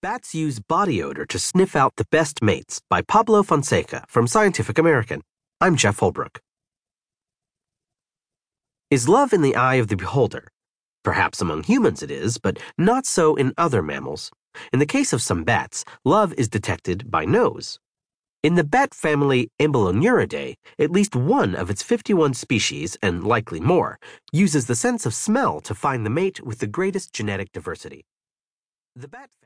Bats Use Body Odor to Sniff Out the Best Mates by Pablo Fonseca from Scientific American. I'm Jef Holbrook. Is love in the eye of the beholder? Perhaps among humans it is, but not so in other mammals. In the case of some bats, love is detected by nose. In the bat family Emballonuridae, at least one of its 51 species, and likely more, uses the sense of smell to find the mate with the greatest genetic diversity. The bat